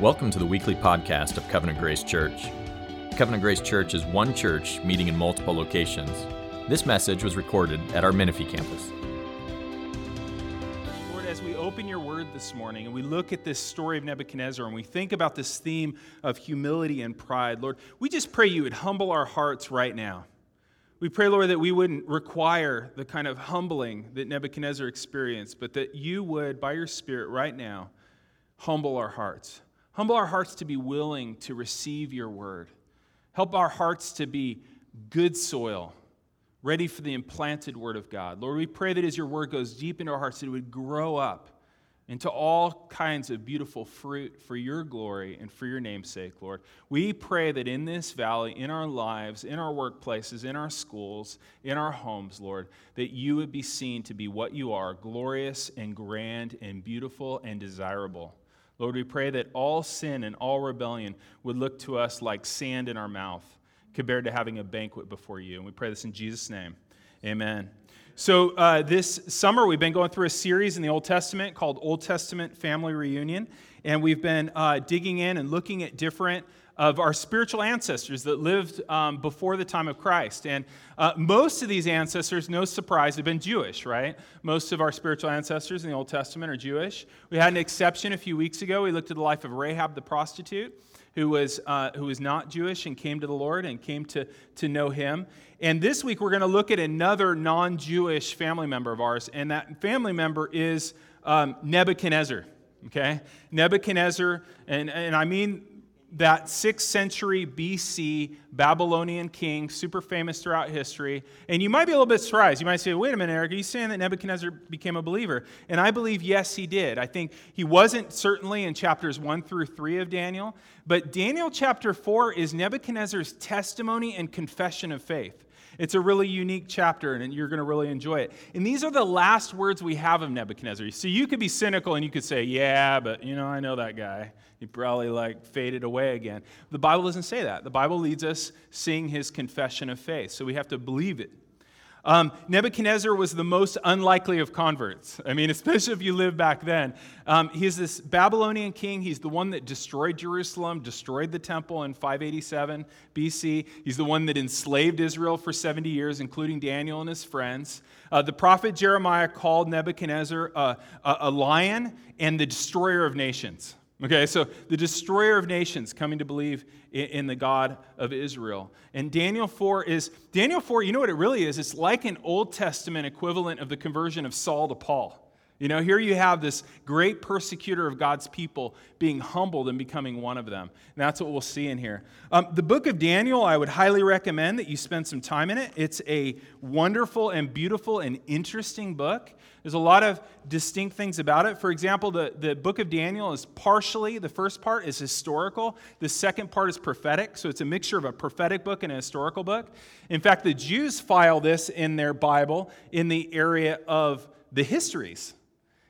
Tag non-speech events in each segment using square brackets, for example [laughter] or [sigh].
Welcome to the weekly podcast of Covenant Grace Church. Covenant Grace Church is one church meeting in multiple locations. This message was recorded at our Menifee campus. Lord, as we open your word this morning and we look at this story of Nebuchadnezzar and we think about this theme of humility and pride, Lord, we just pray you would humble our hearts right now. We pray, Lord, that we wouldn't require the kind of humbling that Nebuchadnezzar experienced, but that you would, by your Spirit right now, humble our hearts. Humble our hearts to be willing to receive your word. Help our hearts to be good soil, ready for the implanted word of God. Lord, we pray that as your word goes deep into our hearts, that it would grow up into all kinds of beautiful fruit for your glory and for your name's sake, Lord. We pray that in this valley, in our lives, in our workplaces, in our schools, in our homes, Lord, that you would be seen to be what you are glorious and grand and beautiful and desirable. Lord, we pray that all sin and all rebellion would look to us like sand in our mouth compared to having a banquet before you. And we pray this in Jesus' name. Amen. So, uh, this summer, we've been going through a series in the Old Testament called Old Testament Family Reunion. And we've been uh, digging in and looking at different of our spiritual ancestors that lived um, before the time of Christ. And uh, most of these ancestors, no surprise, have been Jewish, right? Most of our spiritual ancestors in the Old Testament are Jewish. We had an exception a few weeks ago. We looked at the life of Rahab the prostitute. Who was, uh, who was not Jewish and came to the Lord and came to, to know him. And this week we're going to look at another non Jewish family member of ours, and that family member is um, Nebuchadnezzar. Okay? Nebuchadnezzar, and, and I mean that 6th century BC Babylonian king, super famous throughout history. And you might be a little bit surprised. You might say, wait a minute, Erick, are you saying that Nebuchadnezzar became a believer? And I believe, yes, he did. I think he wasn't certainly in chapters 1 through 3 of Daniel, but Daniel chapter 4 is Nebuchadnezzar's testimony and confession of faith. It's a really unique chapter, and you're going to really enjoy it. And these are the last words we have of Nebuchadnezzar. So you could be cynical and you could say, yeah, but, you know, I know that guy. He probably like faded away again. The Bible doesn't say that. The Bible leads us seeing his confession of faith. So we have to believe it. Um, Nebuchadnezzar was the most unlikely of converts. I mean, [laughs] especially if you live back then. Um, he's this Babylonian king. He's the one that destroyed Jerusalem, destroyed the temple in 587 BC. He's the one that enslaved Israel for 70 years, including Daniel and his friends. Uh, the prophet Jeremiah called Nebuchadnezzar a, a lion and the destroyer of nations. Okay, so the destroyer of nations coming to believe in, the God of Israel. And Daniel 4 is, Daniel 4, you know what it really is? It's like an Old Testament equivalent of the conversion of Saul to Paul. You know, here you have this great persecutor of God's people being humbled and becoming one of them. And that's what we'll see in here. Um, the book of Daniel, I would highly recommend that you spend some time in it. It's a wonderful and beautiful and interesting book. There's a lot of distinct things about it. For example, the, the book of Daniel is partially, the first part is historical, the second part is prophetic. So it's a mixture of a prophetic book and a historical book. In fact, the Jews file this in their Bible in the area of the histories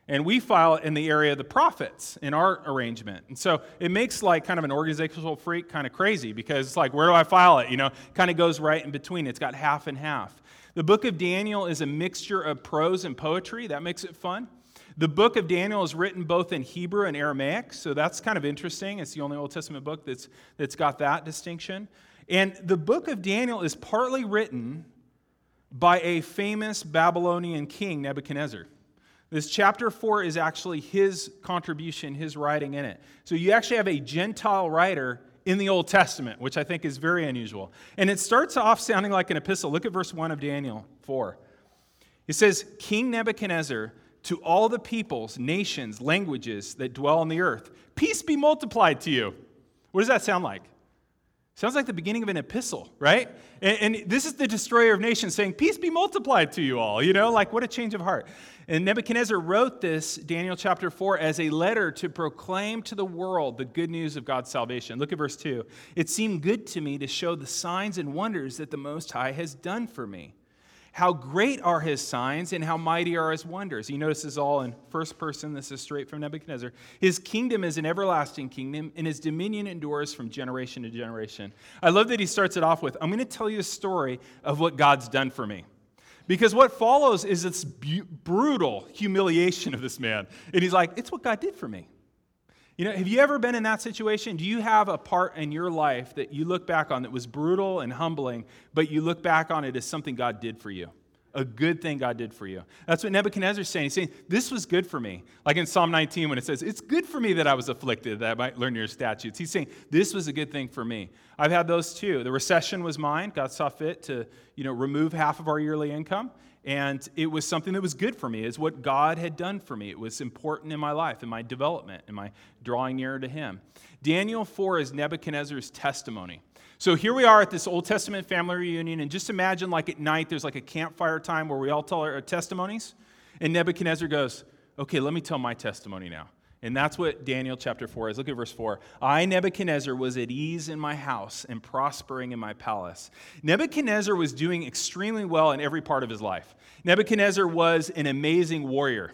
and we file it in the area of the prophets in our arrangement. And so it makes like kind of an organizational freak kind of crazy because it's like, where do I file it? You know, kind of goes right in between. It's got half and half. The book of Daniel is a mixture of prose and poetry. That makes it fun. The book of Daniel is written both in Hebrew and Aramaic, so that's kind of interesting. It's the only Old Testament book that's, that's got that distinction. And the book of Daniel is partly written by a famous Babylonian king, Nebuchadnezzar. This chapter 4 is actually his contribution, his writing in it. So you actually have a Gentile writer in the Old Testament, which I think is very unusual. And it starts off sounding like an epistle. Look at verse 1 of Daniel 4. It says, King Nebuchadnezzar, to all the peoples, nations, languages that dwell on the earth, peace be multiplied to you. What does that sound like? Sounds like the beginning of an epistle, right? And, and, this is the destroyer of nations saying, Peace be multiplied to you all. You know, like what a change of heart. And Nebuchadnezzar wrote this, Daniel chapter 4, as a letter to proclaim to the world the good news of God's salvation. Look at verse 2. It seemed good to me to show the signs and wonders that the Most High has done for me. How great are his signs and how mighty are his wonders. You notice this all in first person. This is straight from Nebuchadnezzar. His kingdom is an everlasting kingdom, and his dominion endures from generation to generation. I love that he starts it off with I'm going to tell you a story of what God's done for me. Because what follows is this bu- brutal humiliation of this man. And he's like, It's what God did for me. You know, have you ever been in that situation? Do you have a part in your life that you look back on that was brutal and humbling, but you look back on it as something God did for you? A good thing God did for you. That's what Nebuchadnezzar's saying. He's saying, This was good for me. Like in Psalm 19, when it says, It's good for me that I was afflicted, that I might learn your statutes. He's saying, This was a good thing for me. I've had those too. The recession was mine. God saw fit to, you know, remove half of our yearly income. And it was something that was good for me, is what God had done for me. It was important in my life, in my development, in my drawing nearer to Him. Daniel 4 is Nebuchadnezzar's testimony. So here we are at this Old Testament family reunion, and just imagine like at night there's like a campfire time where we all tell our uh, testimonies. And Nebuchadnezzar goes, Okay, let me tell my testimony now. And that's what Daniel chapter 4 is. Look at verse 4. I, Nebuchadnezzar, was at ease in my house and prospering in my palace. Nebuchadnezzar was doing extremely well in every part of his life. Nebuchadnezzar was an amazing warrior.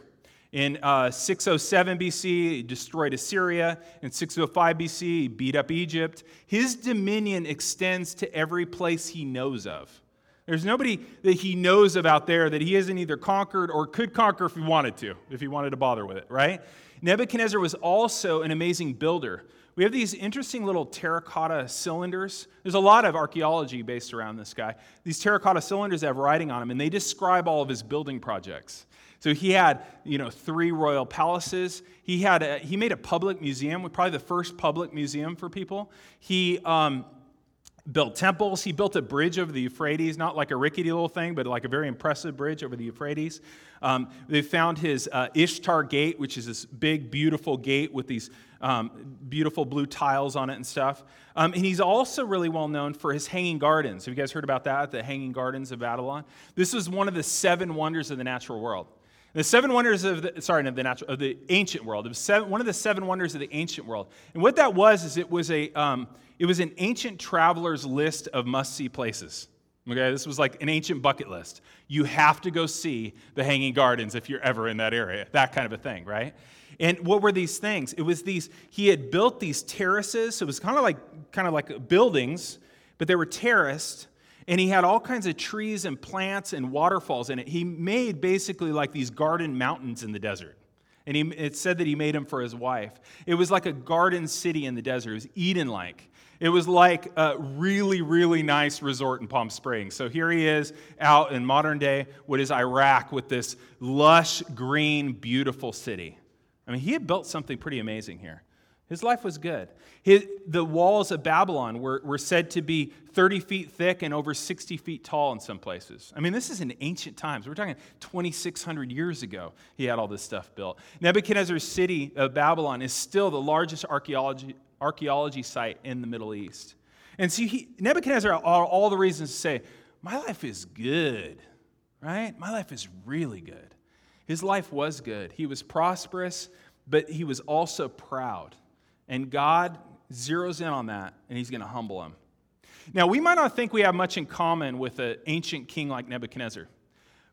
In uh, 607 BC, he destroyed Assyria. In 605 BC, he beat up Egypt. His dominion extends to every place he knows of. There's nobody that he knows of out there that he hasn't either conquered or could conquer if he wanted to, if he wanted to bother with it, right? Nebuchadnezzar was also an amazing builder. We have these interesting little terracotta cylinders. There's a lot of archaeology based around this guy. These terracotta cylinders have writing on them, and they describe all of his building projects. So he had, you know, three royal palaces. He had a, he made a public museum, probably the first public museum for people. He um, built temples. He built a bridge over the Euphrates, not like a rickety little thing, but like a very impressive bridge over the Euphrates. Um, they found his uh, Ishtar Gate, which is this big, beautiful gate with these um, beautiful blue tiles on it and stuff. Um, and he's also really well known for his hanging gardens. Have you guys heard about that? The hanging gardens of Babylon? This was one of the seven wonders of the natural world. The seven wonders of the, sorry, of the natural, of the ancient world. It was seven, one of the seven wonders of the ancient world. And what that was is it was a, um, it was an ancient traveler's list of must-see places. Okay, this was like an ancient bucket list. You have to go see the Hanging Gardens if you're ever in that area, that kind of a thing, right? And what were these things? It was these, he had built these terraces. So it was kind of like, kind of like buildings, but they were terraced and he had all kinds of trees and plants and waterfalls in it. He made basically like these garden mountains in the desert. And he, it said that he made them for his wife. It was like a garden city in the desert. It was Eden like. It was like a really, really nice resort in Palm Springs. So here he is out in modern day, what is Iraq, with this lush, green, beautiful city. I mean, he had built something pretty amazing here. His life was good. His, the walls of Babylon were, were said to be 30 feet thick and over 60 feet tall in some places. I mean, this is in ancient times. We're talking 2,600 years ago, he had all this stuff built. Nebuchadnezzar's city of Babylon is still the largest archaeology, archaeology site in the Middle East. And see, he, Nebuchadnezzar had all, all the reasons to say, My life is good, right? My life is really good. His life was good. He was prosperous, but he was also proud. And God zeroes in on that, and he's going to humble him. Now, we might not think we have much in common with an ancient king like Nebuchadnezzar,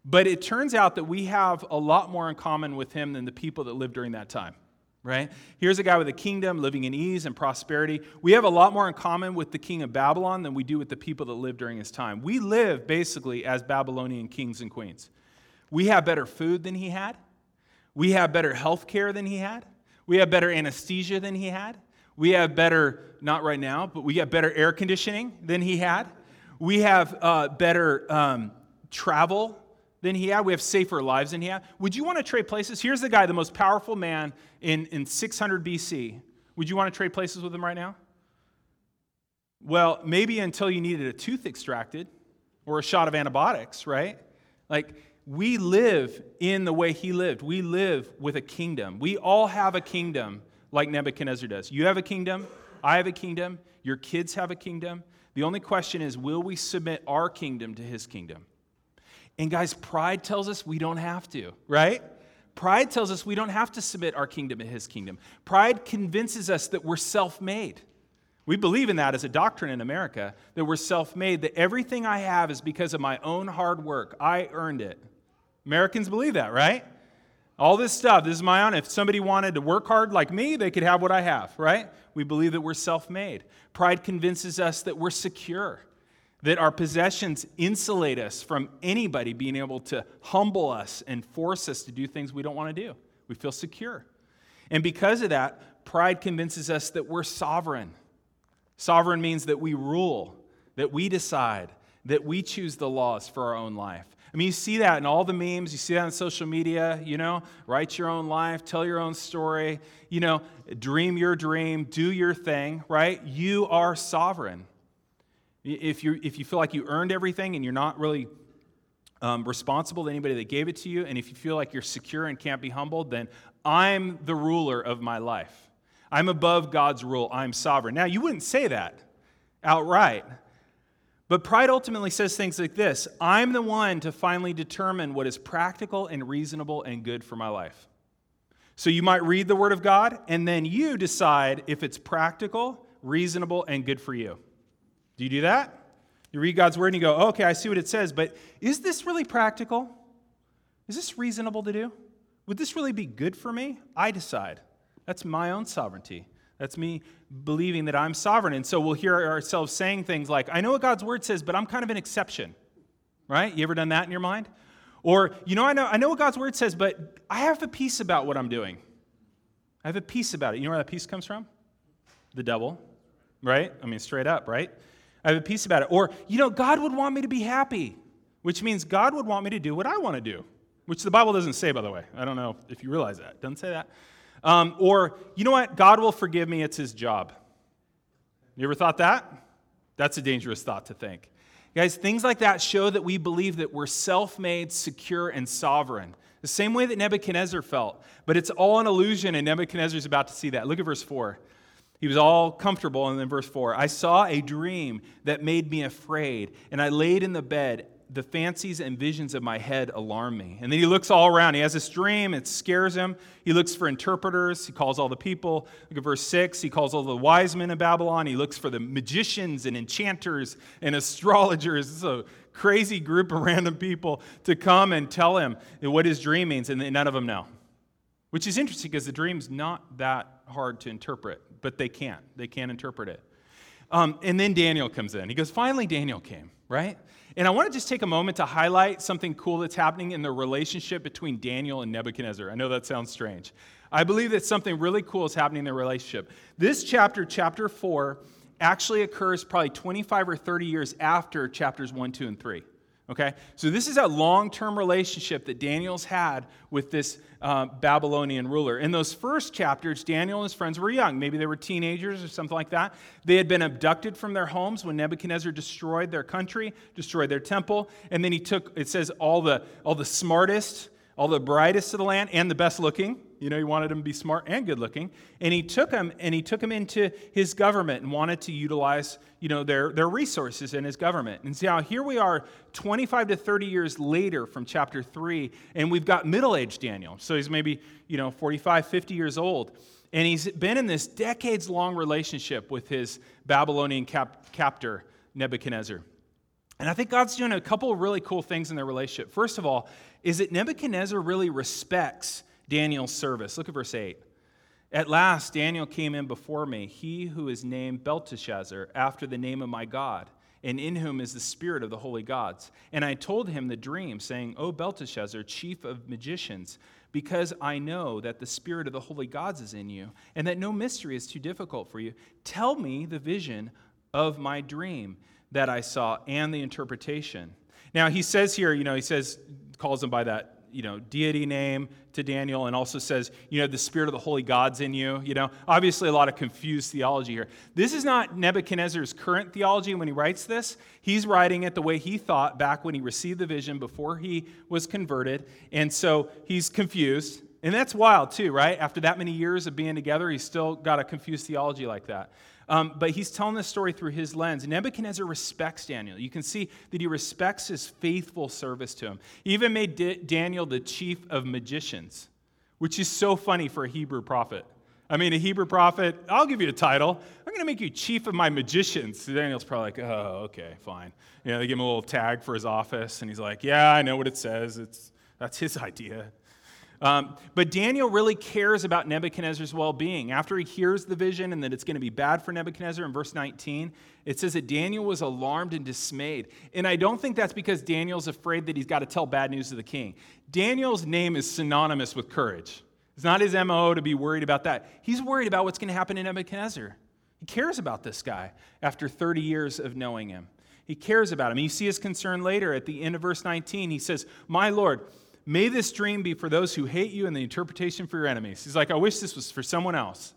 but it turns out that we have a lot more in common with him than the people that lived during that time, right? Here's a guy with a kingdom living in ease and prosperity. We have a lot more in common with the king of Babylon than we do with the people that lived during his time. We live basically as Babylonian kings and queens. We have better food than he had, we have better health care than he had. We have better anesthesia than he had. We have better, not right now, but we have better air conditioning than he had. We have uh, better um, travel than he had. We have safer lives than he had. Would you want to trade places? Here's the guy, the most powerful man in, in 600 BC. Would you want to trade places with him right now? Well, maybe until you needed a tooth extracted or a shot of antibiotics, right? Like, we live in the way he lived. We live with a kingdom. We all have a kingdom like Nebuchadnezzar does. You have a kingdom, I have a kingdom, your kids have a kingdom. The only question is will we submit our kingdom to his kingdom? And guys, pride tells us we don't have to, right? Pride tells us we don't have to submit our kingdom to his kingdom. Pride convinces us that we're self made. We believe in that as a doctrine in America, that we're self made, that everything I have is because of my own hard work. I earned it. Americans believe that, right? All this stuff, this is my own. If somebody wanted to work hard like me, they could have what I have, right? We believe that we're self made. Pride convinces us that we're secure, that our possessions insulate us from anybody being able to humble us and force us to do things we don't want to do. We feel secure. And because of that, pride convinces us that we're sovereign. Sovereign means that we rule, that we decide, that we choose the laws for our own life. I mean, you see that in all the memes, you see that on social media, you know, write your own life, tell your own story, you know, dream your dream, do your thing, right? You are sovereign. If, you if you feel like you earned everything and you're not really um, responsible to anybody that gave it to you, and if you feel like you're secure and can't be humbled, then I'm the ruler of my life. I'm above God's rule. I'm sovereign. Now, you wouldn't say that outright. But pride ultimately says things like this I'm the one to finally determine what is practical and reasonable and good for my life. So you might read the Word of God, and then you decide if it's practical, reasonable, and good for you. Do you do that? You read God's Word and you go, okay, I see what it says, but is this really practical? Is this reasonable to do? Would this really be good for me? I decide. That's my own sovereignty. That's me believing that I'm sovereign. And so we'll hear ourselves saying things like, I know what God's word says, but I'm kind of an exception. Right? You ever done that in your mind? Or, you know, I know, I know what God's word says, but I have a peace about what I'm doing. I have a peace about it. You know where that peace comes from? The devil, right? I mean, straight up, right? I have a peace about it. Or, you know, God would want me to be happy, which means God would want me to do what I want to do, which the Bible doesn't say, by the way. I don't know if you realize that. It doesn't say that. Um, or, you know what? God will forgive me. It's his job. You ever thought that? That's a dangerous thought to think. Guys, things like that show that we believe that we're self made, secure, and sovereign. The same way that Nebuchadnezzar felt. But it's all an illusion, and Nebuchadnezzar's about to see that. Look at verse 4. He was all comfortable, and then verse 4 I saw a dream that made me afraid, and I laid in the bed the fancies and visions of my head alarm me. And then he looks all around. He has this dream, it scares him. He looks for interpreters. He calls all the people. Look at verse 6. He calls all the wise men of Babylon. He looks for the magicians and enchanters and astrologers. Is a crazy group of [laughs] random people to come and tell him what his dream means, and none of them know. Which is interesting because the dream's not that hard to interpret, but they can't. They can't interpret it. Um, and then Daniel comes in. He goes, Finally, Daniel came, right? And I want to just take a moment to highlight something cool that's happening in the relationship between Daniel and Nebuchadnezzar. I know that sounds strange. I believe that something really cool is happening in their relationship. This chapter, chapter 4, actually occurs probably 25 or 30 years after chapters 1, 2, and 3. Okay? So this is a long term relationship that Daniel's had with this uh, Babylonian ruler. In those first chapters, Daniel and his friends were young. Maybe they were teenagers or something like that. They had been abducted from their homes when Nebuchadnezzar destroyed their country, destroyed their temple. And then he took, it says, all the, all the smartest, all the brightest of the land, and the best looking you know, he wanted them to be smart and good looking. And he took them and he took them into his government and wanted to utilize, you know, their, their resources in his government. And see how here we are 25 to 30 years later from chapter 3, and we've got middle-aged Daniel. So he's maybe, you know, 45, 50 years old. And he's been in this decades-long relationship with his Babylonian cap- captor, Nebuchadnezzar. And I think God's doing a couple really cool things in their relationship. First of all, is that Nebuchadnezzar really respects Daniel's service. Look at verse 8. At last, Daniel came in before me, he who is named Belteshazzar, after the name of my God, and in whom is the spirit of the holy gods. And I told him the dream, saying, O Belteshazzar, chief of magicians, because I know that the spirit of the holy gods is in you, and that no mystery is too difficult for you, tell me the vision of my dream that I saw and the interpretation. Now, he says here, you know, he says, calls him by that you know, deity name to Daniel and also says, you know, the spirit of the holy God's in you. You know, obviously a lot of confused theology here. This is not Nebuchadnezzar's current theology when he writes this. He's writing it the way he thought back when he received the vision before he was converted. And so he's confused. And that's wild too, right? After that many years of being together, he's still got a confused theology like that. Um, but he's telling this story through his lens. Nebuchadnezzar respects Daniel. You can see that he respects his faithful service to him. He even made D- Daniel the chief of magicians, which is so funny for a Hebrew prophet. I mean, a Hebrew prophet, I'll give you a title. I'm going to make you chief of my magicians. So Daniel's probably like, oh, okay, fine. You know, they give him a little tag for his office, and he's like, yeah, I know what it says. It's, that's his [laughs] idea. Um, but Daniel really cares about Nebuchadnezzar's well being. After he hears the vision and that it's going to be bad for Nebuchadnezzar in verse 19, it says that Daniel was alarmed and dismayed. And I don't think that's because Daniel's afraid that he's got to tell bad news to the king. Daniel's name is synonymous with courage. It's not his MO to be worried about that. He's worried about what's going to happen to Nebuchadnezzar. He cares about this guy after 30 years of knowing him. He cares about him. You see his concern later at the end of verse 19. He says, My Lord, may this dream be for those who hate you and the interpretation for your enemies. He's like, I wish this was for someone else.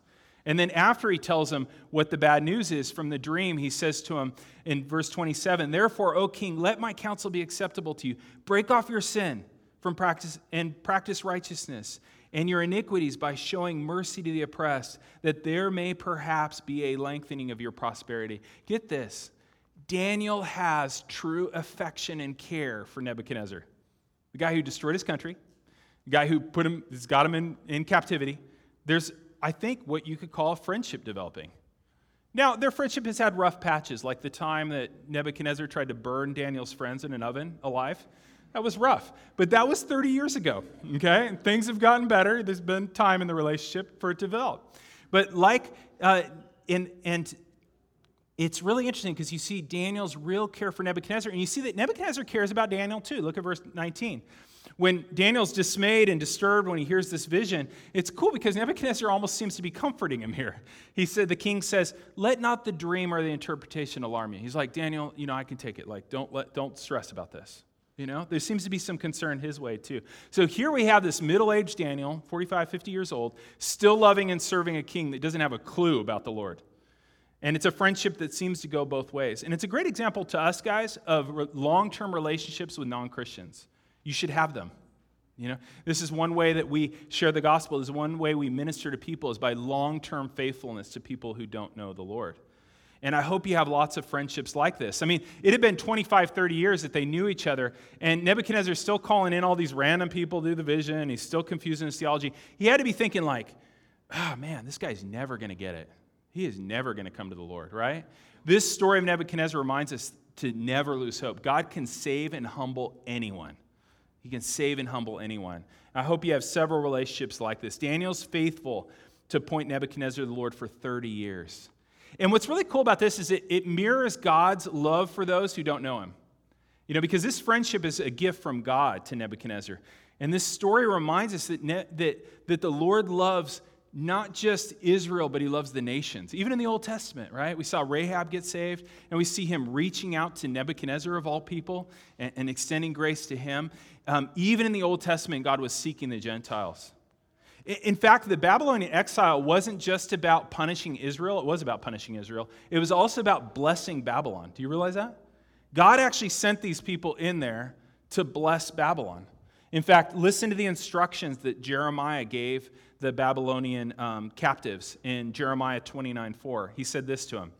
And then after he tells him what the bad news is from the dream, he says to him in verse 27, Therefore, O king, let my counsel be acceptable to you. Break off your sin from practice and practice righteousness and your iniquities by showing mercy to the oppressed, that there may perhaps be a lengthening of your prosperity. Get this. Daniel has true affection and care for Nebuchadnezzar, the guy who destroyed his country, the guy who put him, has got him in, in captivity. There's I think, what you could call friendship developing. Now, their friendship has had rough patches, like the time that Nebuchadnezzar tried to burn Daniel's friends in an oven alive. That was rough. But that was 30 years ago, okay? And things have gotten better. There's been time in the relationship for it to develop. But like, uh, in, and it's really interesting because you see Daniel's real care for Nebuchadnezzar, and you see that Nebuchadnezzar cares about Daniel too. Look at verse 19. When Daniel's dismayed and disturbed when he hears this vision, it's cool because Nebuchadnezzar almost seems to be comforting him here. He said, The king says, Let not the dream or the interpretation alarm you. He's like, Daniel, you know, I can take it. Like, don't, let, don't stress about this. You know, there seems to be some concern his way too. So here we have this middle aged Daniel, 45, 50 years old, still loving and serving a king that doesn't have a clue about the Lord. And it's a friendship that seems to go both ways. And it's a great example to us, guys, of long term relationships with non Christians. You should have them. You know, this is one way that we share the gospel. This is one way we minister to people is by long-term faithfulness to people who don't know the Lord. And I hope you have lots of friendships like this. I mean, it had been 25, 30 years that they knew each other, and Nebuchadnezzar is still calling in all these random people to do the vision. He's still confusing his theology. He had to be thinking, like, oh man, this guy's never going to get it. He is never going to come to the Lord, right? This story of Nebuchadnezzar reminds us to never lose hope. God can save and humble anyone. He can save and humble anyone. I hope you have several relationships like this. Daniel's faithful to point Nebuchadnezzar to the Lord for 30 years. And what's really cool about this is it, it mirrors God's love for those who don't know him. You know, because this friendship is a gift from God to Nebuchadnezzar. And this story reminds us that, ne- that, that the Lord loves not just Israel, but he loves the nations. Even in the Old Testament, right? We saw Rahab get saved, and we see him reaching out to Nebuchadnezzar, of all people, and, and extending grace to him. Um, even in the Old Testament, God was seeking the Gentiles. In, in fact, the Babylonian exile wasn't just about punishing Israel, it was about punishing Israel. It was also about blessing Babylon. Do you realize that? God actually sent these people in there to bless Babylon. In fact, listen to the instructions that Jeremiah gave the Babylonian um, captives in Jeremiah 29 4. He said this to him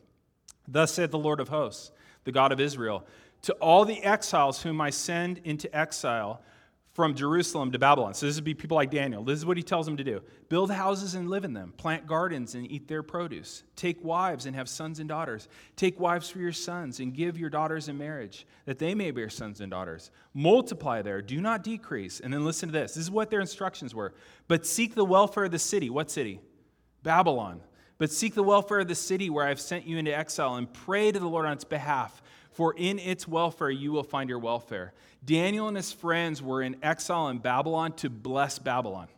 Thus said the Lord of hosts, the God of Israel, to all the exiles whom I send into exile from Jerusalem to Babylon. So this would be people like Daniel. This is what he tells them to do build houses and live in them, plant gardens and eat their produce, take wives and have sons and daughters, take wives for your sons and give your daughters in marriage, that they may bear sons and daughters. Multiply there, do not decrease. And then listen to this this is what their instructions were. But seek the welfare of the city. What city? Babylon. But seek the welfare of the city where I have sent you into exile and pray to the Lord on its behalf for in its welfare you will find your welfare. Daniel and his friends were in exile in Babylon to bless Babylon.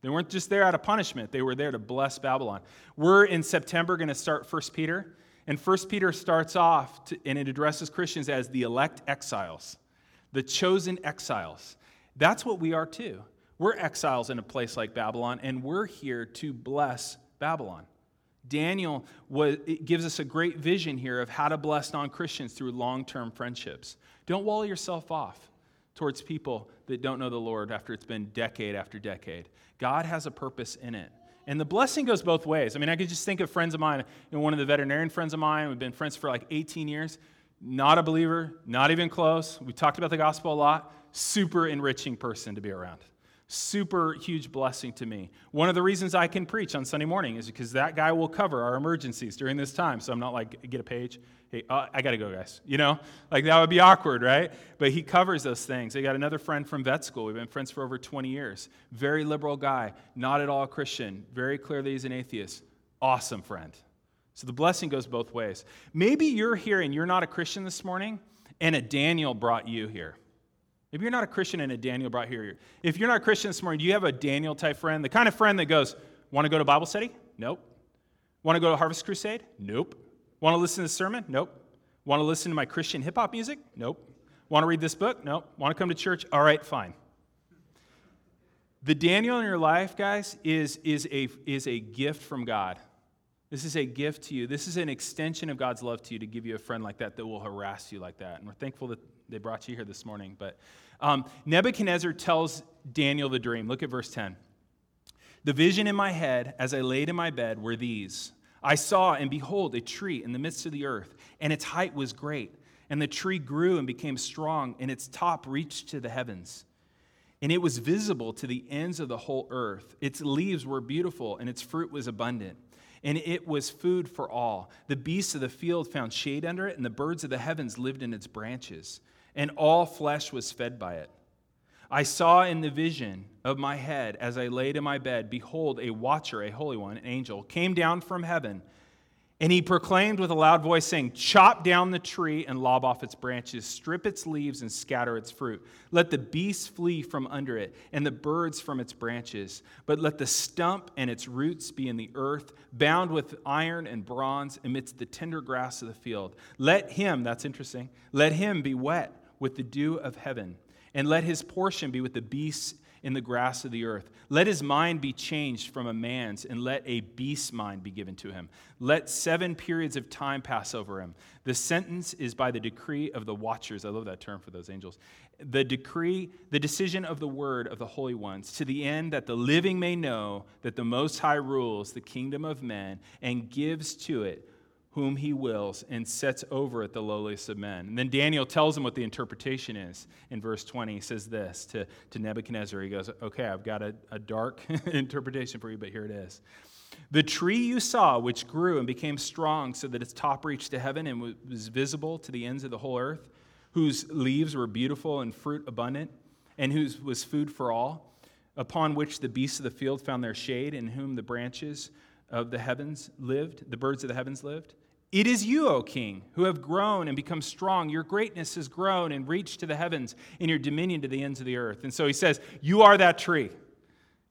They weren't just there out of punishment, they were there to bless Babylon. We're in September going to start 1 Peter, and 1 Peter starts off to, and it addresses Christians as the elect exiles, the chosen exiles. That's what we are too. We're exiles in a place like Babylon, and we're here to bless Babylon. Daniel was, gives us a great vision here of how to bless non Christians through long term friendships. Don't wall yourself off towards people that don't know the Lord after it's been decade after decade. God has a purpose in it. And the blessing goes both ways. I mean, I could just think of friends of mine, you know, one of the veterinarian friends of mine, we've been friends for like 18 years, not a believer, not even close. We talked about the gospel a lot, super enriching person to be around super huge blessing to me. One of the reasons I can preach on Sunday morning is because that guy will cover our emergencies during this time. So I'm not like, get a page. Hey, uh, I got to go, guys. You know, like that would be awkward, right? But he covers those things. I got another friend from vet school. We've been friends for over 20 years. Very liberal guy, not at all Christian, very clearly, he's an atheist. Awesome friend. So the blessing goes both ways. Maybe you're here and you're not a Christian this morning, and a Daniel brought you here. If you're not a Christian and a Daniel brought here, if you're not a Christian this morning, do you have a Daniel type friend? The kind of friend that goes, Want to go to Bible study? Nope. Want to go to Harvest Crusade? Nope. Want to listen to the sermon? Nope. Want to listen to my Christian hip hop music? Nope. Want to read this book? Nope. Want to come to church? All right, fine. The Daniel in your life, guys, is, is, a, is a gift from God. This is a gift to you. This is an extension of God's love to you to give you a friend like that that will harass you like that. And we're thankful that they brought you here this morning. But um, Nebuchadnezzar tells Daniel the dream. Look at verse 10. The vision in my head as I laid in my bed were these I saw, and behold, a tree in the midst of the earth, and its height was great. And the tree grew and became strong, and its top reached to the heavens. And it was visible to the ends of the whole earth. Its leaves were beautiful, and its fruit was abundant. And it was food for all. The beasts of the field found shade under it, and the birds of the heavens lived in its branches. And all flesh was fed by it. I saw in the vision of my head as I laid in my bed, behold, a watcher, a holy one, an angel, came down from heaven and he proclaimed with a loud voice, saying, Chop down the tree and lob off its branches, strip its leaves and scatter its fruit. Let the beasts flee from under it, and the birds from its branches. But let the stump and its roots be in the earth, bound with iron and bronze amidst the tender grass of the field. Let him, that's interesting, let him be wet with the dew of heaven, and let his portion be with the beasts in the grass of the earth. Let his mind be changed from a man's, and let a beast's mind be given to him. Let seven periods of time pass over him. The sentence is by the decree of the watchers. I love that term for those angels. The decree, the decision of the word of the holy ones, to the end that the living may know that the Most High rules the kingdom of men and gives to it whom he wills and sets over it the lowliest of men. And then Daniel tells him what the interpretation is. In verse 20, he says this to, to Nebuchadnezzar. He goes, Okay, I've got a, a dark [laughs] interpretation for you, but here it is. The tree you saw, which grew and became strong so that its top reached to heaven and was visible to the ends of the whole earth, whose leaves were beautiful and fruit abundant, and whose was food for all, upon which the beasts of the field found their shade, in whom the branches of the heavens lived, the birds of the heavens lived. It is you, O king, who have grown and become strong. Your greatness has grown and reached to the heavens, and your dominion to the ends of the earth. And so he says, You are that tree.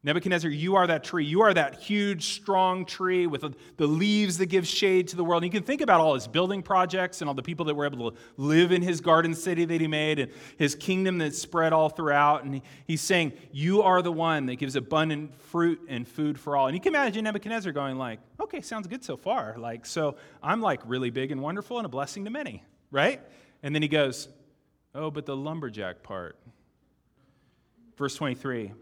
Nebuchadnezzar, you are that tree. You are that huge, strong tree with the leaves that give shade to the world. And you can think about all his building projects and all the people that were able to live in his garden city that he made and his kingdom that spread all throughout. And he's saying, You are the one that gives abundant fruit and food for all. And you can imagine Nebuchadnezzar going like, Okay, sounds good so far. Like, so I'm like really big and wonderful and a blessing to many, right? And then he goes, Oh, but the lumberjack part. Verse 23.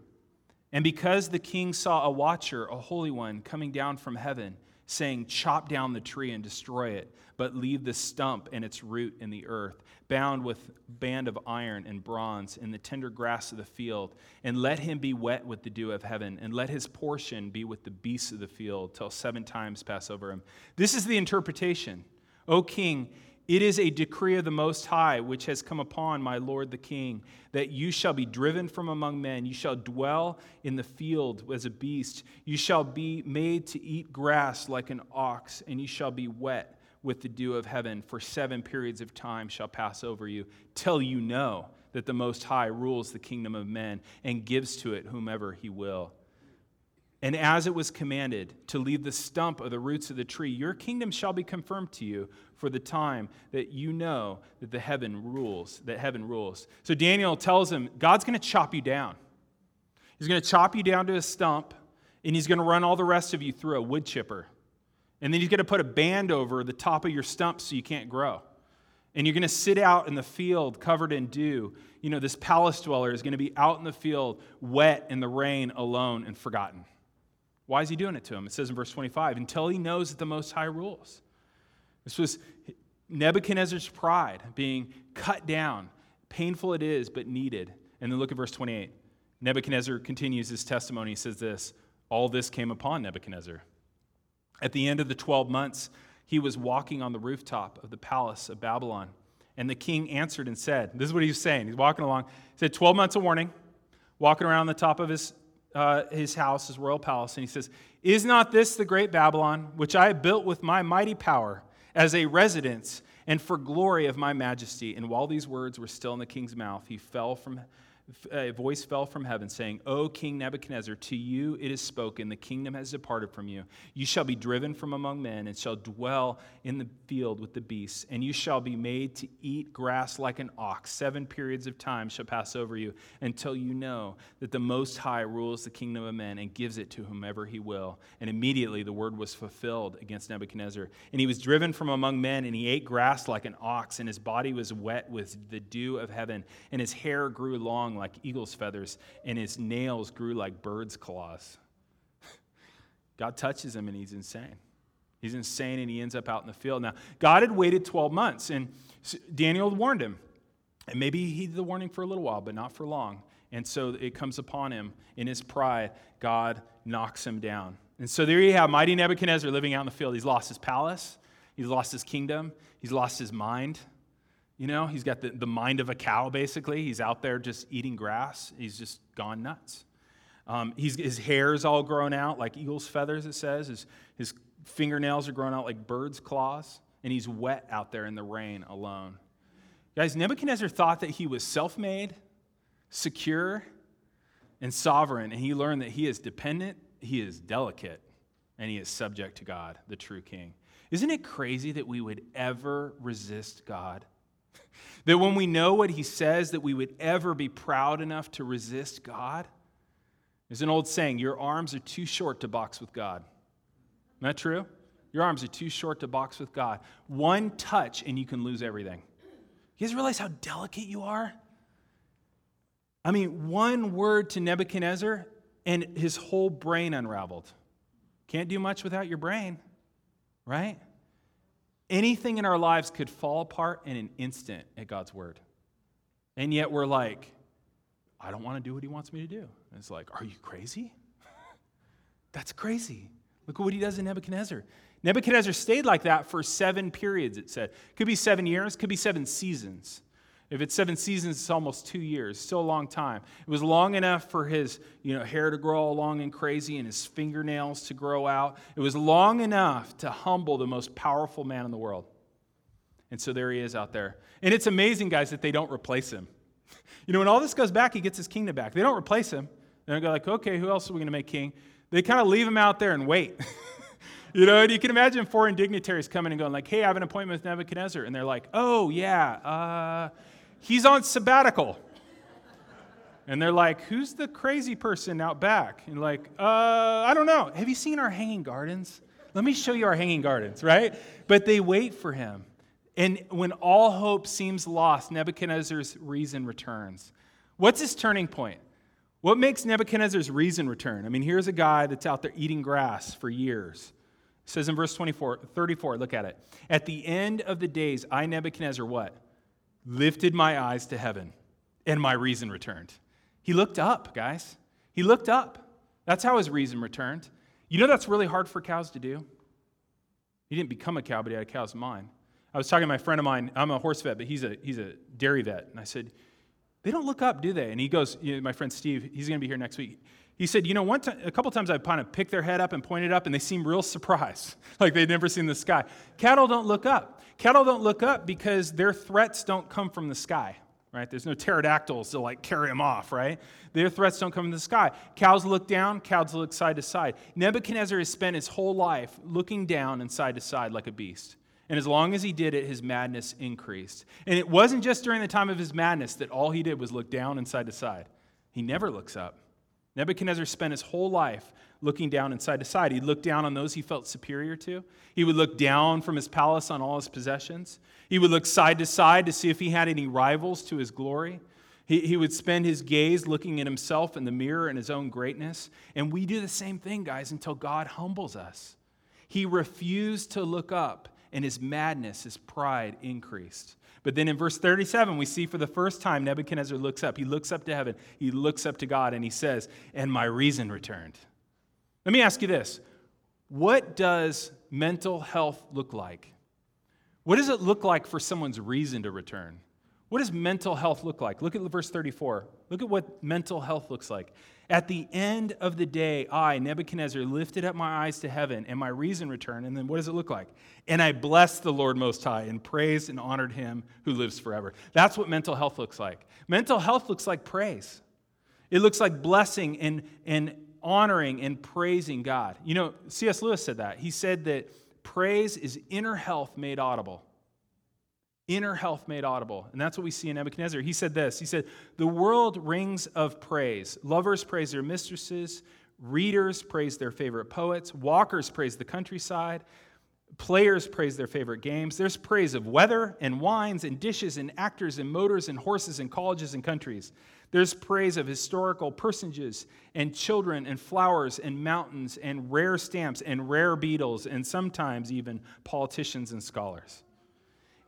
And because the king saw a watcher, a holy one, coming down from heaven, saying, Chop down the tree and destroy it, but leave the stump and its root in the earth, bound with band of iron and bronze in the tender grass of the field, and let him be wet with the dew of heaven, and let his portion be with the beasts of the field, till seven times pass over him. This is the interpretation. O king, it is a decree of the Most High which has come upon my Lord the King, that you shall be driven from among men. You shall dwell in the field as a beast. You shall be made to eat grass like an ox, and you shall be wet with the dew of heaven. For seven periods of time shall pass over you, till you know that the Most High rules the kingdom of men and gives to it whomever he will. And as it was commanded to leave the stump of the roots of the tree, your kingdom shall be confirmed to you for the time that you know that the heaven rules, that heaven rules. So Daniel tells him, God's going to chop you down. He's going to chop you down to a stump, and he's going to run all the rest of you through a wood chipper. And then he's going to put a band over the top of your stump so you can't grow. And you're going to sit out in the field covered in dew. You know, this palace dweller is going to be out in the field, wet in the rain, alone and forgotten. Why is he doing it to him? It says in verse 25, until he knows that the Most High rules. This was Nebuchadnezzar's pride being cut down. Painful it is, but needed. And then look at verse 28. Nebuchadnezzar continues his testimony. He says this All this came upon Nebuchadnezzar. At the end of the 12 months, he was walking on the rooftop of the palace of Babylon. And the king answered and said, This is what he was saying. He's walking along. He said, 12 months of warning, walking around the top of his uh, his house, his royal palace, and he says, Is not this the great Babylon, which I built with my mighty power as a residence and for glory of my majesty. And while these words were still in the king's mouth, he fell from a voice fell from heaven saying, O King Nebuchadnezzar, to you it is spoken, the kingdom has departed from you. You shall be driven from among men and shall dwell in the field with the beasts, and you shall be made to eat grass like an ox. Seven periods of time shall pass over you until you know that the Most High rules the kingdom of men and gives it to whomever he will. And immediately the word was fulfilled against Nebuchadnezzar. And he was driven from among men, and he ate grass like an ox, and his body was wet with the dew of heaven, and his hair grew long like eagle's feathers, and his nails grew like bird's claws. [laughs] God touches him, and he's insane. He's insane, and he ends up out in the field. Now, God had waited 12 months, and Daniel warned him. And maybe he heeded the warning for a little while, but not for long. And so it comes upon him in his pride. God knocks him down. And so there you have mighty Nebuchadnezzar living out in the field. He's lost his palace, he's lost his kingdom, he's lost his mind. You know, he's got the, the mind of a cow, basically. He's out there just eating grass. He's just gone nuts. Um, his hair's all grown out like eagle's feathers, it says. His, his fingernails are grown out like bird's claws. And he's wet out there in the rain alone. Guys, Nebuchadnezzar thought that he was self made, secure, and sovereign. And he learned that he is dependent, he is delicate, and he is subject to God, the true king. Isn't it crazy that we would ever resist God? [laughs] That when we know what he says, that we would ever be proud enough to resist God? There's an old saying your arms are too short to box with God. Isn't that true? Your arms are too short to box with God. One touch and you can lose everything. You guys realize how delicate you are? I mean, one word to Nebuchadnezzar and his whole brain unraveled. Can't do much without your brain, right? Anything in our lives could fall apart in an instant at God's word. And yet we're like, I don't want to do what he wants me to do. And it's like, are you crazy? [laughs] That's crazy. Look at what he does in Nebuchadnezzar. Nebuchadnezzar stayed like that for seven periods, it said. Could be seven years, could be seven seasons. If it's seven seasons, it's almost two years, still a long time. It was long enough for his you know, hair to grow all long and crazy and his fingernails to grow out. It was long enough to humble the most powerful man in the world. And so there he is out there. And it's amazing, guys, that they don't replace him. [laughs] You know, when all this goes back, he gets his kingdom back. They don't replace him. They don't go like, okay, who else are we going to make king? They kind of leave him out there and wait. [laughs] you know, and you can imagine foreign dignitaries coming and going like, hey, I have an appointment with Nebuchadnezzar. And they're like, oh, yeah, uh, he's on sabbatical. And they're like, who's the crazy person out back? And like, uh, I don't know. Have you seen our hanging gardens? Let me show you our hanging gardens, right? But they wait for him. And when all hope seems lost, Nebuchadnezzar's reason returns. What's his turning point? What makes Nebuchadnezzar's reason return? I mean, here's a guy that's out there eating grass for years. It says in verse 24, 34, look at it. At the end of the days, I, Nebuchadnezzar, what? Lifted my eyes to heaven, and my reason returned. He looked up, guys. He looked up. That's how his reason returned. You know that's really hard for cows to do? He didn't become a cow, but he had a cow's mind. I was talking to my friend of mine. I'm a horse vet, but he's a, he's a dairy vet. And I said, they don't look up, do they? And he goes, you know, my friend Steve, he's going to be here next week. He said, you know, one a couple times I've kind of picked their head up and pointed up, and they seem real surprised, [laughs] like they'd never seen the sky. Cattle don't look up. Cattle don't look up because their threats don't come from the sky, right? There's no pterodactyls to like carry them off, right? Their threats don't come from the sky. Cows look down, cows look side to side. Nebuchadnezzar has spent his whole life looking down and side to side like a beast. And as long as he did it, his madness increased. And it wasn't just during the time of his madness that all he did was look down and side to side. He never looks up. Nebuchadnezzar spent his whole life looking down and side to side. He'd look down on those he felt superior to. He would look down from his palace on all his possessions. He would look side to side to see if he had any rivals to his glory. He, he would spend his gaze looking at himself in the mirror and his own greatness. And we do the same thing, guys, until God humbles us. He refused to look up, and his madness, his pride increased. But then in verse 37, we see for the first time Nebuchadnezzar looks up. He looks up to heaven, he looks up to God, and he says, And my reason returned. Let me ask you this What does mental health look like? What does it look like for someone's reason to return? What does mental health look like? Look at verse 34. Look at what mental health looks like. At the end of the day, I, Nebuchadnezzar, lifted up my eyes to heaven, and my reason returned. And then what does it look like? And I blessed the Lord Most High and praised and honored him who lives forever. That's what mental health looks like. Mental health looks like praise, it looks like blessing and, and honoring and praising God. You know, C.S. Lewis said that. He said that praise is inner health made audible inner health made audible. And that's what we see in Nebuchadnezzar. He said this He said, The world rings of praise. Lovers praise their mistresses, readers praise their favorite poets, walkers praise the countryside. Players praise their favorite games. There's praise of weather and wines and dishes and actors and motors and horses and colleges and countries. There's praise of historical personages and children and flowers and mountains and rare stamps and rare beetles and sometimes even politicians and scholars.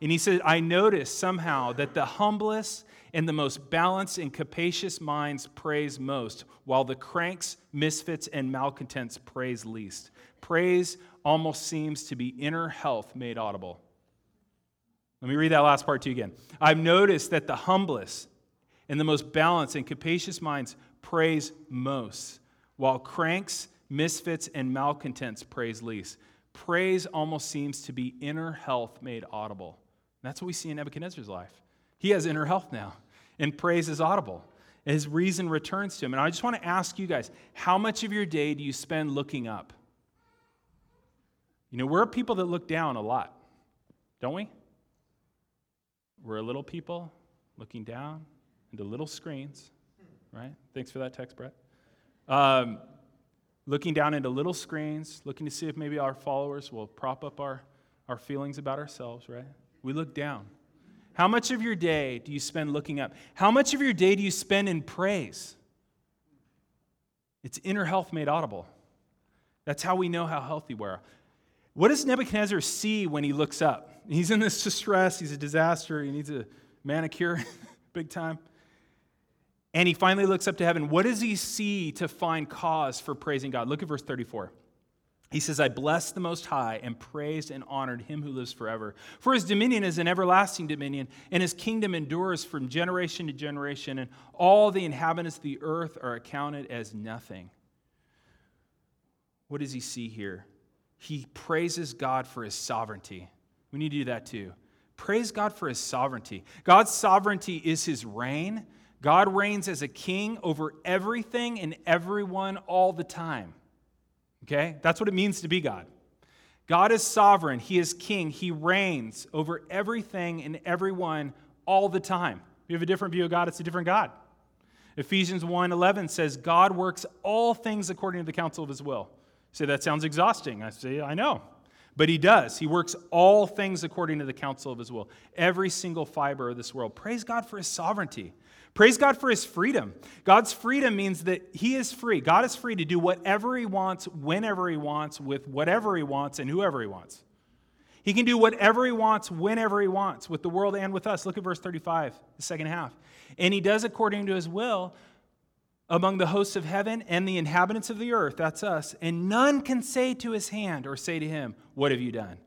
And he said, I noticed somehow that the humblest and the most balanced and capacious minds praise most, while the cranks, misfits, and malcontents praise least. Praise almost seems to be inner health made audible. Let me read that last part to you again. I've noticed that the humblest and the most balanced and capacious minds praise most, while cranks, misfits, and malcontents praise least. Praise almost seems to be inner health made audible. That's what we see in Nebuchadnezzar's life. He has inner health now, and praise is audible. His reason returns to him. And I just want to ask you guys how much of your day do you spend looking up? You know, we're people that look down a lot, don't we? We're a little people looking down into little screens, right? Thanks for that text, Brett. Um, looking down into little screens, looking to see if maybe our followers will prop up our, our feelings about ourselves, right? We look down. How much of your day do you spend looking up? How much of your day do you spend in praise? It's inner health made audible. That's how we know how healthy we are. What does Nebuchadnezzar see when he looks up? He's in this distress, he's a disaster, he needs a manicure [laughs] big time. And he finally looks up to heaven. What does he see to find cause for praising God? Look at verse 34. He says, I blessed the Most High and praised and honored him who lives forever. For his dominion is an everlasting dominion, and his kingdom endures from generation to generation, and all the inhabitants of the earth are accounted as nothing. What does he see here? He praises God for his sovereignty. We need to do that too. Praise God for his sovereignty. God's sovereignty is his reign. God reigns as a king over everything and everyone all the time. Okay? That's what it means to be God. God is sovereign, He is king, He reigns over everything and everyone all the time. If you have a different view of God, it's a different God. Ephesians 1:11 says God works all things according to the counsel of his will. You say that sounds exhausting. I say I know. But he does. He works all things according to the counsel of his will. Every single fiber of this world. Praise God for his sovereignty. Praise God for his freedom. God's freedom means that he is free. God is free to do whatever he wants, whenever he wants, with whatever he wants, and whoever he wants. He can do whatever he wants, whenever he wants, with the world and with us. Look at verse 35, the second half. And he does according to his will among the hosts of heaven and the inhabitants of the earth. That's us. And none can say to his hand or say to him, What have you done?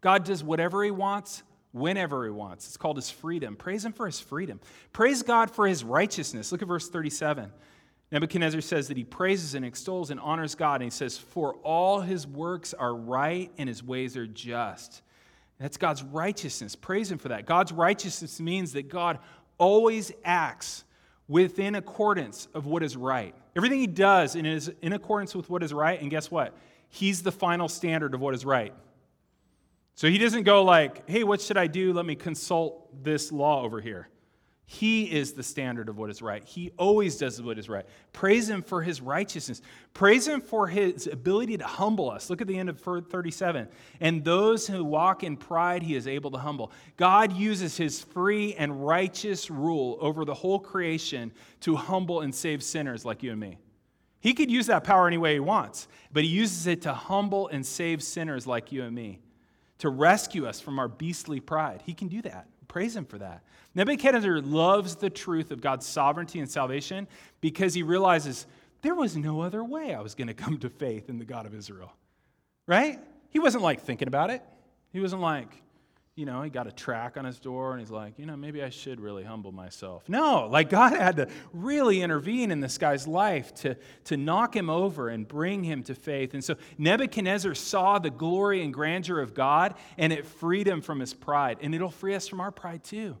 God does whatever he wants, whenever he wants. It's called his freedom. Praise him for his freedom. Praise God for his righteousness. Look at verse 37. Nebuchadnezzar says that he praises and extols and honors God, and he says, For all his works are right and his ways are just. That's God's righteousness. Praise him for that. God's righteousness means that God always acts within accordance of what is right. Everything he does is in accordance with what is right, and guess what? He's the final standard of what is right. So he doesn't go like, hey, what should I do? Let me consult this law over here. He is the standard of what is right. He always does what is right. Praise him for his righteousness. Praise him for his ability to humble us. Look at the end of 37. And those who walk in pride, he is able to humble. God uses his free and righteous rule over the whole creation to humble and save sinners like you and me. He could use that power any way he wants, but he uses it to humble and save sinners like you and me to rescue us from our beastly pride. He can do that. Praise him for that. Nebuchadnezzar loves the truth of God's sovereignty and salvation because he realizes there was no other way I was going to come to faith in the God of Israel. Right? He wasn't like thinking about it. He wasn't like, you know, he got a track on his door and he's like, you know, maybe I should really humble myself. No, like God had to really intervene in this guy's life to, to knock him over and bring him to faith. And so Nebuchadnezzar saw the glory and grandeur of God and it freed him from his pride. And it'll free us from our pride too.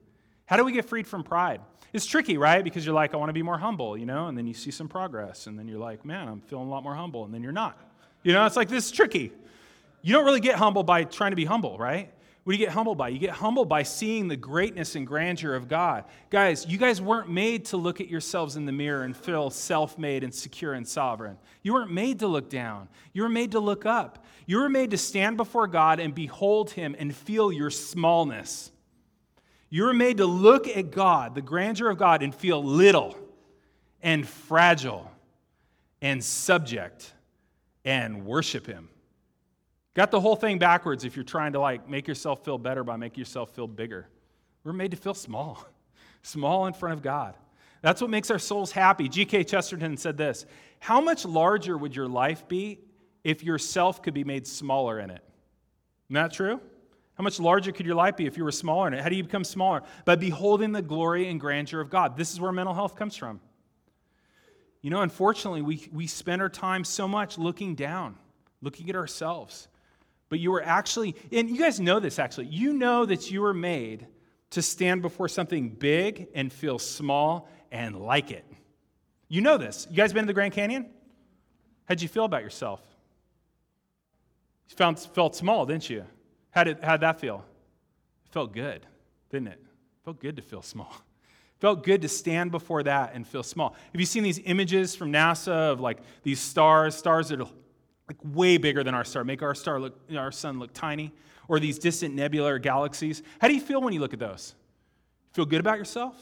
How do we get freed from pride? It's tricky, right? Because you're like, I want to be more humble, you know, and then you see some progress, and then you're like, man, I'm feeling a lot more humble, and then you're not. You know, it's like this is tricky. You don't really get humble by trying to be humble, right? What do you get humbled by? You get humbled by seeing the greatness and grandeur of God. Guys, you guys weren't made to look at yourselves in the mirror and feel self made and secure and sovereign. You weren't made to look down. You were made to look up. You were made to stand before God and behold Him and feel your smallness. You were made to look at God, the grandeur of God, and feel little and fragile and subject and worship Him. Got the whole thing backwards if you're trying to like make yourself feel better by making yourself feel bigger. We're made to feel small, [laughs] small in front of God. That's what makes our souls happy. G.K. Chesterton said this How much larger would your life be if yourself could be made smaller in it? Isn't that true? How much larger could your life be if you were smaller in it? How do you become smaller? By beholding the glory and grandeur of God. This is where mental health comes from. You know, unfortunately, we, we spend our time so much looking down, looking at ourselves. But you were actually, and you guys know this actually, you know that you were made to stand before something big and feel small and like it. You know this. You guys been to the Grand Canyon? How'd you feel about yourself? You found, felt small, didn't you? How did how'd that feel? It felt good, didn't it? felt good to feel small. [laughs] Felt good to stand before that and feel small. Have you seen these images from NASA of like these stars, stars that are like way bigger than our star, make our star look, our sun look tiny, or these distant nebular galaxies. How do you feel when you look at those? Feel good about yourself?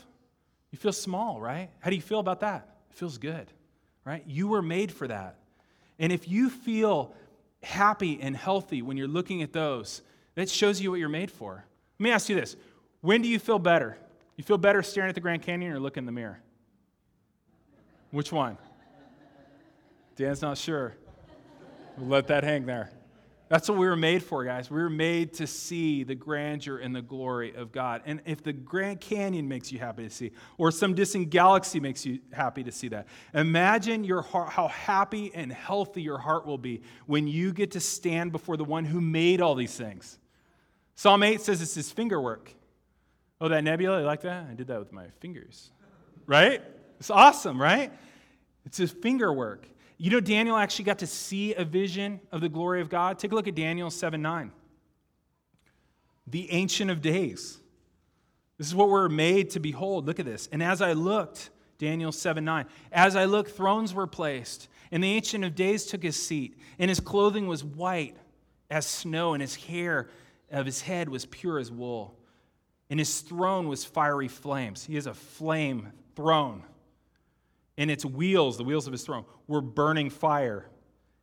You feel small, right? How do you feel about that? It feels good, right? You were made for that. And if you feel happy and healthy when you're looking at those, that shows you what you're made for. Let me ask you this when do you feel better? You feel better staring at the Grand Canyon or looking in the mirror? Which one? Dan's not sure. We'll let that hang there. That's what we were made for, guys. We were made to see the grandeur and the glory of God. And if the Grand Canyon makes you happy to see, or some distant galaxy makes you happy to see that, imagine your heart, how happy and healthy your heart will be when you get to stand before the one who made all these things. Psalm 8 says it's his finger work. Oh, that nebula, you like that? I did that with my fingers. Right? It's awesome, right? It's his finger work. You know, Daniel actually got to see a vision of the glory of God. Take a look at Daniel 7 9. The Ancient of Days. This is what we're made to behold. Look at this. And as I looked, Daniel 7 9, as I looked, thrones were placed, and the Ancient of Days took his seat, and his clothing was white as snow, and his hair of his head was pure as wool, and his throne was fiery flames. He has a flame throne and its wheels, the wheels of his throne, were burning fire.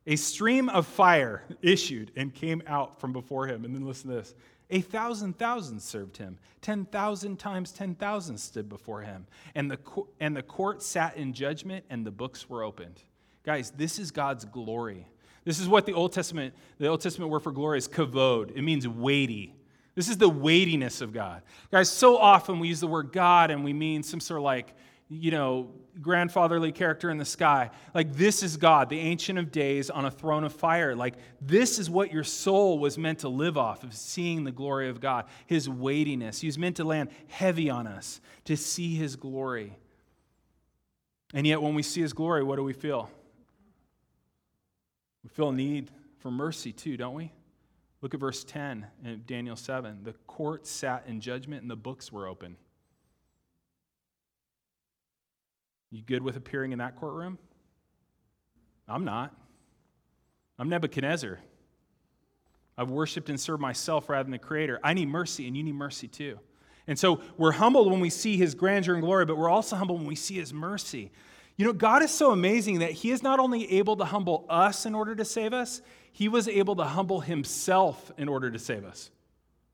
A stream of fire issued and came out from before him. And then listen to this a thousand thousands served him. Ten thousand times ten thousand stood before him. And the, and the court sat in judgment, and the books were opened. Guys, this is God's glory. This is what the Old Testament, the Old Testament word for glory is kavod. It means weighty. This is the weightiness of God. Guys, so often we use the word God and we mean some sort of like you know, grandfatherly character in the sky. Like, this is God, the Ancient of Days on a throne of fire. Like, this is what your soul was meant to live off of seeing the glory of God, His weightiness. He was meant to land heavy on us to see His glory. And yet, when we see His glory, what do we feel? We feel a need for mercy too, don't we? Look at verse 10 in Daniel 7. The court sat in judgment and the books were open. You good with appearing in that courtroom? I'm not. I'm Nebuchadnezzar. I've worshiped and served myself rather than the Creator. I need mercy, and you need mercy too. And so we're humbled when we see His grandeur and glory, but we're also humbled when we see His mercy. You know, God is so amazing that He is not only able to humble us in order to save us, He was able to humble Himself in order to save us.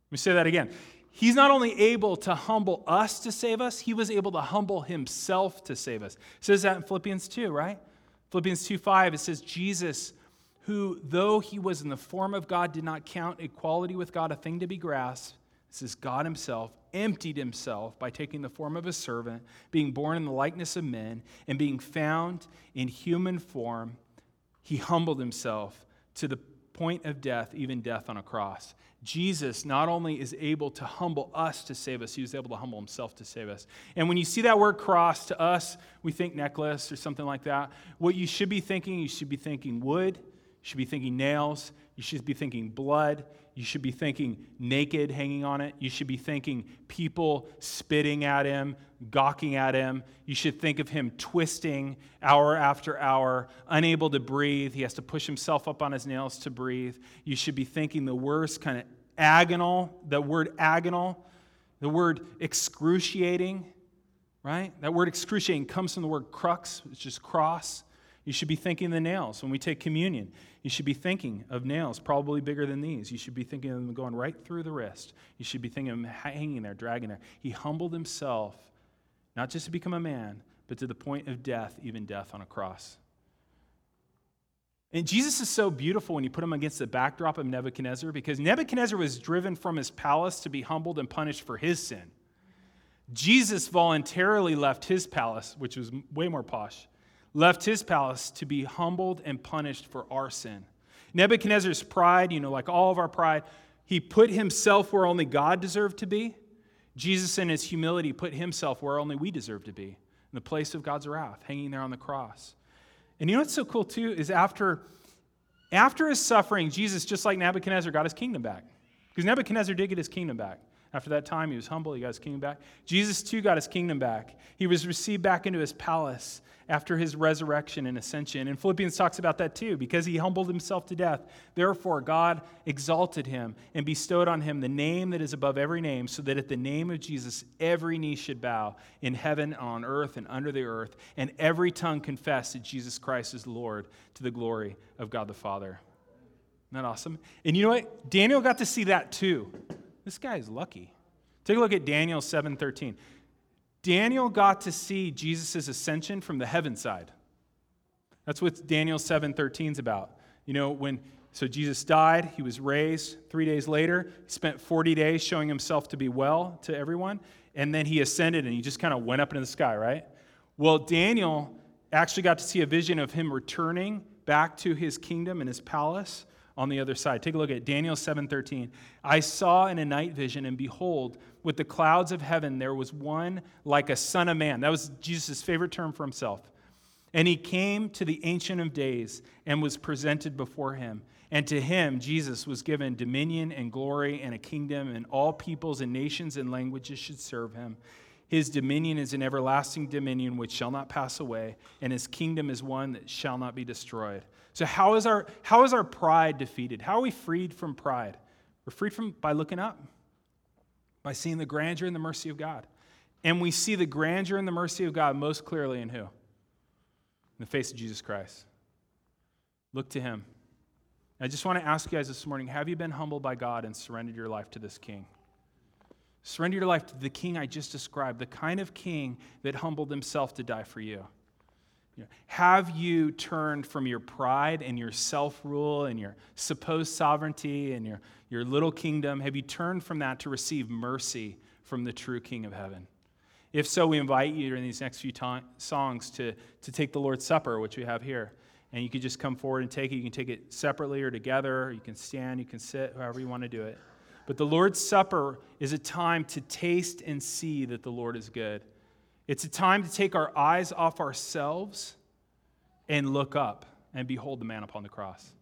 Let me say that again. He's not only able to humble us to save us, he was able to humble himself to save us. It says that in Philippians 2, right? Philippians 2 5, it says, Jesus, who, though he was in the form of God, did not count equality with God a thing to be grasped, It says, God himself emptied himself by taking the form of a servant, being born in the likeness of men, and being found in human form. He humbled himself to the point of death, even death on a cross. Jesus not only is able to humble us to save us, he was able to humble himself to save us. And when you see that word cross to us, we think necklace or something like that. What you should be thinking, you should be thinking wood, you should be thinking nails, you should be thinking blood, you should be thinking naked hanging on it. You should be thinking people spitting at him, gawking at him. You should think of him twisting hour after hour, unable to breathe. He has to push himself up on his nails to breathe. You should be thinking the worst kind of agonal, the word agonal, the word excruciating, right? That word excruciating comes from the word crux, which is cross. You should be thinking the nails when we take communion. You should be thinking of nails probably bigger than these. You should be thinking of them going right through the wrist. You should be thinking of him hanging there, dragging there. He humbled himself, not just to become a man, but to the point of death, even death on a cross. And Jesus is so beautiful when you put him against the backdrop of Nebuchadnezzar because Nebuchadnezzar was driven from his palace to be humbled and punished for his sin. Jesus voluntarily left his palace, which was way more posh, left his palace to be humbled and punished for our sin. Nebuchadnezzar's pride, you know, like all of our pride, he put himself where only God deserved to be. Jesus, in his humility, put himself where only we deserve to be, in the place of God's wrath, hanging there on the cross. And you know what's so cool, too, is after, after his suffering, Jesus, just like Nebuchadnezzar, got his kingdom back. Because Nebuchadnezzar did get his kingdom back. After that time, he was humble, he got his kingdom back. Jesus, too, got his kingdom back. He was received back into his palace after his resurrection and ascension. And Philippians talks about that too, because he humbled himself to death. Therefore, God exalted him and bestowed on him the name that is above every name, so that at the name of Jesus, every knee should bow in heaven, on earth, and under the earth, and every tongue confess that Jesus Christ is Lord to the glory of God the Father. Isn't that awesome? And you know what? Daniel got to see that too. This guy is lucky. Take a look at Daniel 7:13. Daniel got to see Jesus' ascension from the heaven side. That's what Daniel 7:13 is about. You know, when so Jesus died, he was raised. 3 days later, he spent 40 days showing himself to be well to everyone, and then he ascended and he just kind of went up into the sky, right? Well, Daniel actually got to see a vision of him returning back to his kingdom and his palace on the other side. Take a look at Daniel 7:13. I saw in a night vision and behold, with the clouds of heaven there was one like a son of man. That was Jesus' favorite term for himself. And he came to the ancient of days and was presented before him. And to him Jesus was given dominion and glory and a kingdom and all peoples and nations and languages should serve him. His dominion is an everlasting dominion which shall not pass away, and his kingdom is one that shall not be destroyed. So, how is our, how is our pride defeated? How are we freed from pride? We're freed from by looking up, by seeing the grandeur and the mercy of God. And we see the grandeur and the mercy of God most clearly in who? In the face of Jesus Christ. Look to him. I just want to ask you guys this morning have you been humbled by God and surrendered your life to this king? Surrender your life to the king I just described, the kind of king that humbled himself to die for you. Have you turned from your pride and your self rule and your supposed sovereignty and your, your little kingdom? Have you turned from that to receive mercy from the true King of heaven? If so, we invite you in these next few songs to, to take the Lord's Supper, which we have here. And you can just come forward and take it. You can take it separately or together. You can stand, you can sit, however you want to do it. But the Lord's Supper is a time to taste and see that the Lord is good. It's a time to take our eyes off ourselves and look up and behold the man upon the cross.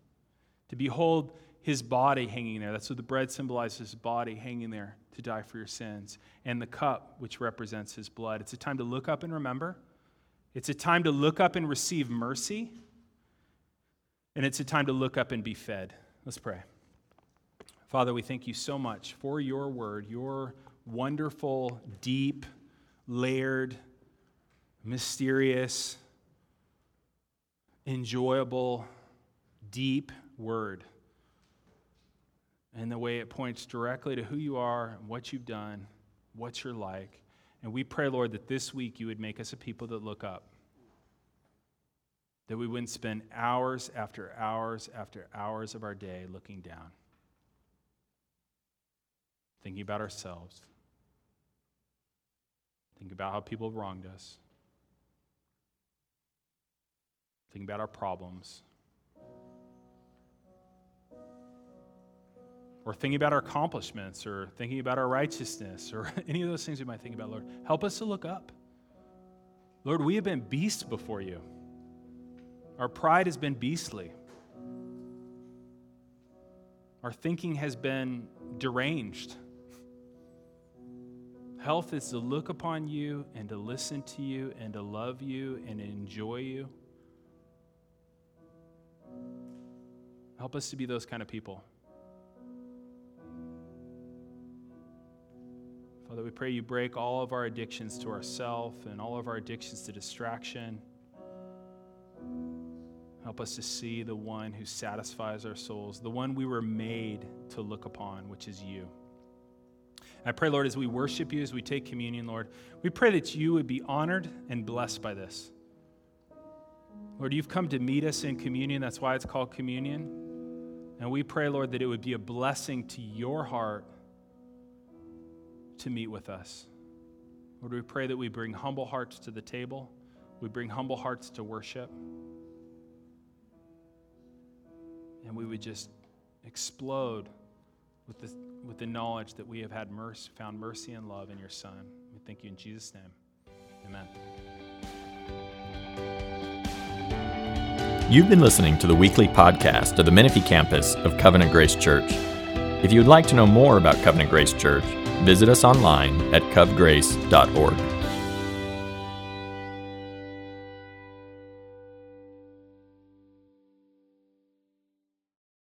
To behold his body hanging there. That's what the bread symbolizes his body hanging there to die for your sins. And the cup, which represents his blood. It's a time to look up and remember. It's a time to look up and receive mercy. And it's a time to look up and be fed. Let's pray. Father, we thank you so much for your word, your wonderful, deep, layered, mysterious, enjoyable, deep word. And the way it points directly to who you are, and what you've done, what you're like. And we pray, Lord, that this week you would make us a people that look up. That we wouldn't spend hours after hours after hours of our day looking down. thinking about ourselves, thinking about how people have wronged us, Think about our problems, or thinking about our accomplishments, or thinking about our righteousness, or [laughs] any of those things we might think about, Lord. Help us to look up. Lord, we have been beasts before you. Our pride has been beastly. Our thinking has been deranged. Health is to look upon you and to listen to you and to love you and enjoy you. Help us to be those kind of people. Father, we pray you break all of our addictions to ourself and all of our addictions to distraction. Help us to see the one who satisfies our souls, the one we were made to look upon, which is you. I pray, Lord, as we worship you, as we take communion, Lord, we pray that you would be honored and blessed by this. Lord, you've come to meet us in communion. That's why it's called communion. And we pray, Lord, that it would be a blessing to your heart to meet with us. Lord, we pray that we bring humble hearts to the table, we bring humble hearts to worship. and we would just explode with the, with the knowledge that we have had mercy, found mercy and love in your Son. We thank you in Jesus' name. Amen. You've been listening to the weekly podcast of the Menifee campus of Covenant Grace Church. If you would like to know more about Covenant Grace Church, visit us online at covgrace.org.